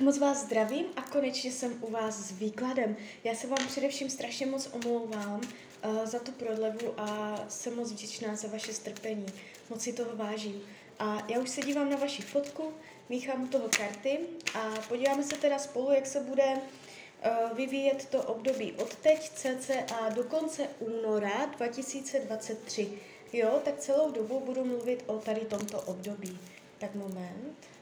Moc vás zdravím a konečně jsem u vás s výkladem. Já se vám především strašně moc omlouvám uh, za tu prodlevu a jsem moc vděčná za vaše strpení. Moc si toho vážím. A já už se dívám na vaši fotku, míchám u toho karty a podíváme se teda spolu, jak se bude uh, vyvíjet to období od teď cca do konce února 2023. Jo, tak celou dobu budu mluvit o tady tomto období. Tak moment.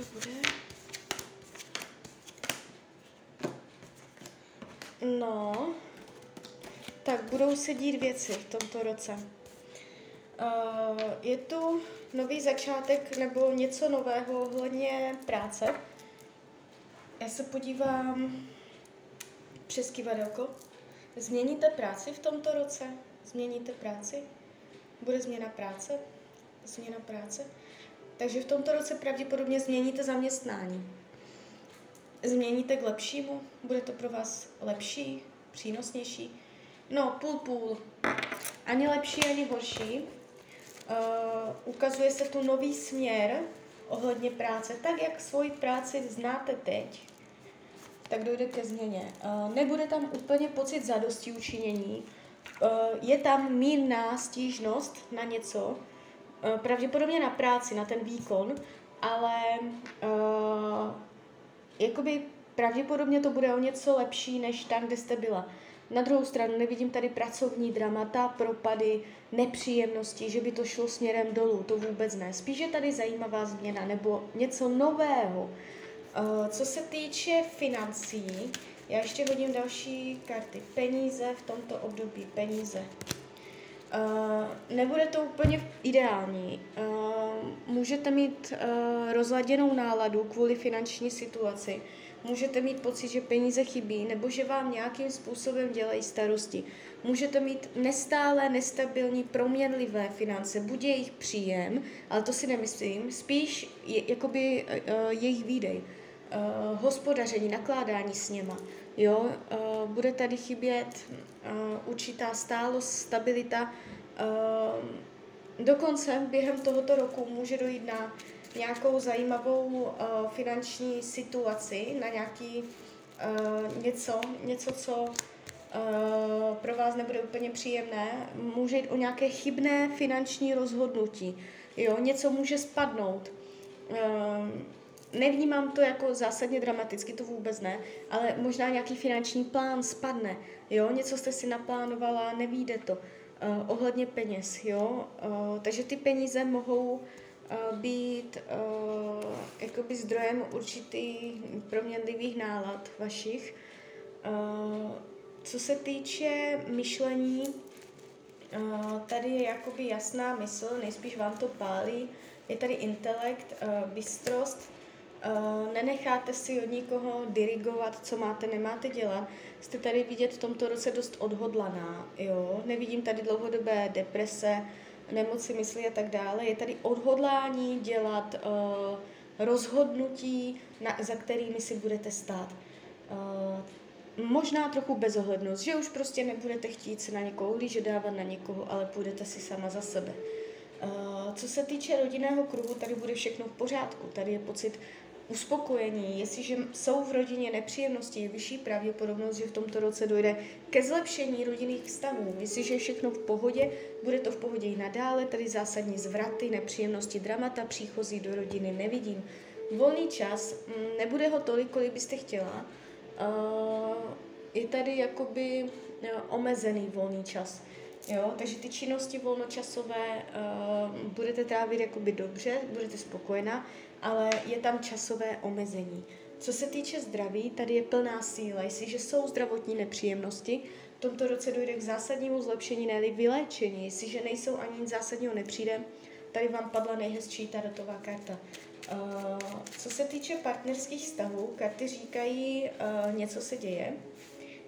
To bude. No, tak budou se dít věci v tomto roce. Uh, je tu nový začátek nebo něco nového ohledně práce. Já se podívám přes kivadelko. Změníte práci v tomto roce? Změníte práci? Bude změna práce? Změna práce? Takže v tomto roce pravděpodobně změníte zaměstnání. Změníte k lepšímu? Bude to pro vás lepší, přínosnější? No, půl půl. Ani lepší, ani horší. Uh, ukazuje se tu nový směr ohledně práce. Tak, jak svoji práci znáte teď, tak dojde ke změně. Uh, nebude tam úplně pocit zadosti učinění. Uh, je tam mírná stížnost na něco, pravděpodobně na práci, na ten výkon, ale uh, jakoby pravděpodobně to bude o něco lepší, než tam, kde jste byla. Na druhou stranu nevidím tady pracovní dramata, propady, nepříjemnosti, že by to šlo směrem dolů, to vůbec ne. Spíš je tady zajímavá změna nebo něco nového. Uh, co se týče financí, já ještě hodím další karty. Peníze v tomto období, peníze. Uh, nebude to úplně ideální. Uh, můžete mít uh, rozladěnou náladu kvůli finanční situaci můžete mít pocit, že peníze chybí, nebo že vám nějakým způsobem dělají starosti. Můžete mít nestále, nestabilní, proměnlivé finance, buď jejich příjem, ale to si nemyslím, spíš je, jakoby uh, jejich výdej. Uh, hospodaření, nakládání s něma. Jo? Uh, bude tady chybět uh, určitá stálost, stabilita. Uh, dokonce během tohoto roku může dojít na nějakou zajímavou uh, finanční situaci, na nějaký uh, něco, něco, co uh, pro vás nebude úplně příjemné, může jít o nějaké chybné finanční rozhodnutí. Jo, něco může spadnout. Uh, nevnímám to jako zásadně dramaticky, to vůbec ne, ale možná nějaký finanční plán spadne, jo, něco jste si naplánovala, nevíde to, uh, ohledně peněz, jo, uh, takže ty peníze mohou být uh, jakoby zdrojem určitých proměnlivých nálad vašich. Uh, co se týče myšlení, uh, tady je jakoby jasná mysl, nejspíš vám to pálí, je tady intelekt, uh, bystrost, Uh, nenecháte si od nikoho dirigovat, co máte, nemáte dělat. Jste tady vidět v tomto roce dost odhodlaná, jo. Nevidím tady dlouhodobé deprese, nemoci mysli a tak dále. Je tady odhodlání dělat uh, rozhodnutí, na, za kterými si budete stát. Uh, možná trochu bezohlednost, že už prostě nebudete chtít se na někoho že dávat na někoho, ale půjdete si sama za sebe. Co se týče rodinného kruhu, tady bude všechno v pořádku. Tady je pocit uspokojení. Jestliže jsou v rodině nepříjemnosti, je vyšší pravděpodobnost, že v tomto roce dojde ke zlepšení rodinných vztahů. Jestliže je všechno v pohodě, bude to v pohodě i nadále, tady zásadní zvraty, nepříjemnosti, dramata, příchozí do rodiny nevidím. Volný čas, mm, nebude ho tolik, kolik byste chtěla. Je tady jakoby e, omezený volný čas. Jo, takže ty činnosti volnočasové uh, budete trávit jakoby dobře, budete spokojená, ale je tam časové omezení. Co se týče zdraví, tady je plná síla. Jestliže jsou zdravotní nepříjemnosti, v tomto roce dojde k zásadnímu zlepšení, ne vyléčení. Jestliže nejsou ani nic zásadního nepřijde, tady vám padla nejhezčí tarotová karta. Uh, co se týče partnerských vztahů, karty říkají, uh, něco se děje.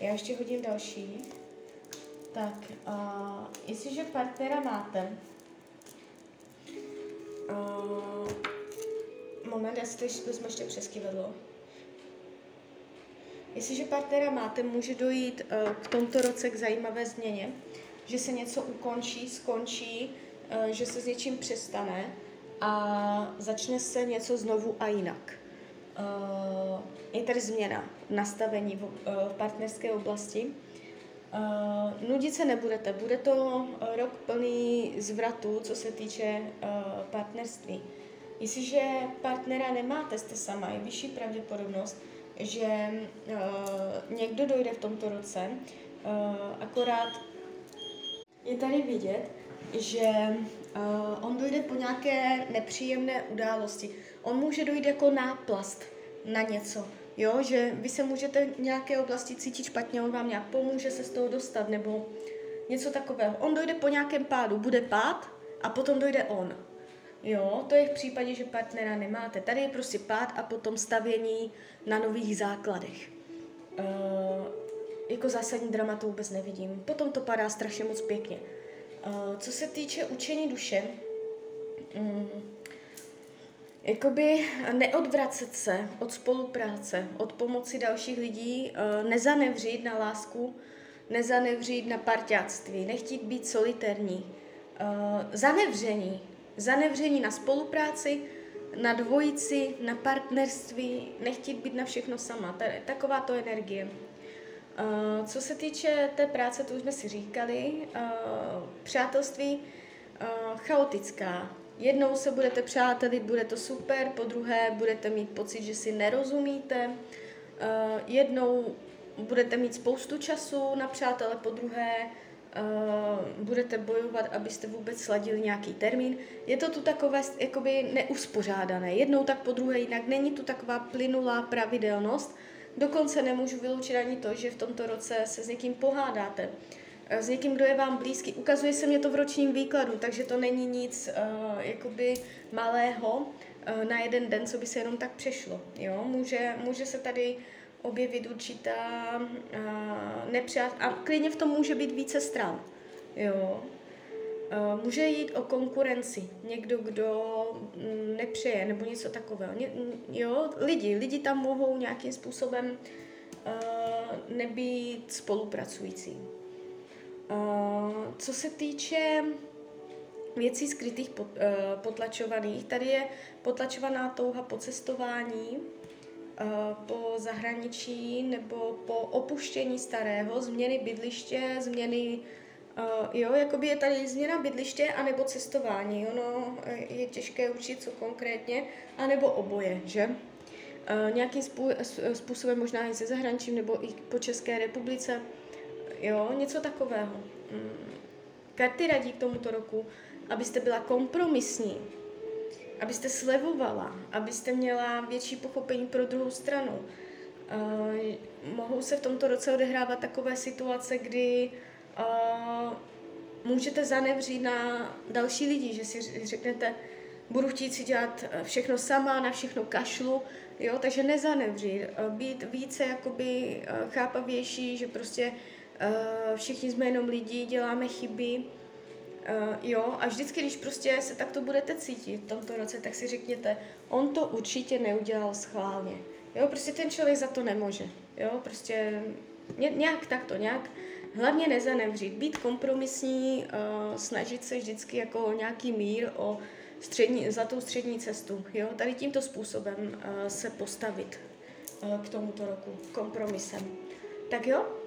Já ještě hodím další. Tak, uh, jestliže partnera máte, uh, moment, já si to vezmu ještě přes kivadlo. Jestliže partnera máte, může dojít uh, k tomto roce k zajímavé změně, že se něco ukončí, skončí, uh, že se s něčím přestane a začne se něco znovu a jinak. Uh, je tady změna nastavení v, uh, v partnerské oblasti. Uh, nudit se nebudete, bude to rok plný zvratu, co se týče uh, partnerství. Jestliže partnera nemáte, jste sama, je vyšší pravděpodobnost, že uh, někdo dojde v tomto roce, uh, akorát je tady vidět, že uh, on dojde po nějaké nepříjemné události. On může dojít jako náplast na něco. Jo, že vy se můžete v nějaké oblasti cítit špatně, on vám nějak pomůže se z toho dostat, nebo něco takového. On dojde po nějakém pádu, bude pád a potom dojde on. Jo, to je v případě, že partnera nemáte. Tady je prostě pád a potom stavění na nových základech. Uh, jako zásadní drama to vůbec nevidím. Potom to padá strašně moc pěkně. Uh, co se týče učení duše, um, jakoby neodvracet se od spolupráce, od pomoci dalších lidí, uh, nezanevřít na lásku, nezanevřít na parťáctví, nechtít být solitérní, uh, zanevření, zanevření na spolupráci, na dvojici, na partnerství, nechtít být na všechno sama. Taková to energie. Uh, co se týče té práce, to už jsme si říkali, přátelství chaotická. Jednou se budete přátelit, bude to super, po druhé budete mít pocit, že si nerozumíte, uh, jednou budete mít spoustu času na přátele, po druhé uh, budete bojovat, abyste vůbec sladili nějaký termín. Je to tu takové jakoby neuspořádané. Jednou tak po druhé, jinak není tu taková plynulá pravidelnost. Dokonce nemůžu vyloučit ani to, že v tomto roce se s někým pohádáte. S někým, kdo je vám blízký. Ukazuje se mě to v ročním výkladu, takže to není nic uh, jakoby malého uh, na jeden den, co by se jenom tak přešlo. Jo? Může, může se tady objevit určitá uh, nepřát... A klidně v tom může být více stran. Jo. Uh, může jít o konkurenci. Někdo, kdo mm, nepřeje, nebo něco takového. Ně, jo, lidi. Lidi tam mohou nějakým způsobem uh, nebýt spolupracující. Uh, co se týče věcí skrytých uh, potlačovaných, tady je potlačovaná touha po cestování, Eh, po zahraničí nebo po opuštění starého, změny bydliště, změny, jo, jakoby je tady změna bydliště anebo cestování, ono eh, je těžké určit, co konkrétně, anebo oboje, že? Nějakým způsobem možná i se zahraničím nebo i po České republice, jo, něco takového. Mm. Karty radí k tomuto roku, abyste byla kompromisní, abyste slevovala, abyste měla větší pochopení pro druhou stranu. Uh, mohou se v tomto roce odehrávat takové situace, kdy uh, můžete zanevřít na další lidi, že si řeknete, budu chtít si dělat eh, všechno sama, na všechno kašlu, jo, takže nezanevřít, být více jakoby chápavější, že prostě uh, všichni jsme jenom lidi, děláme chyby, Uh, jo, a vždycky, když prostě se takto budete cítit v tomto roce, tak si řekněte, on to určitě neudělal schválně. Jo, prostě ten člověk za to nemůže. Jo, prostě ně, nějak takto, nějak hlavně nezanevřít, být kompromisní, uh, snažit se vždycky jako nějaký mír o střední, zlatou střední cestu. Jo, tady tímto způsobem se postavit k tomuto roku kompromisem. Tak jo,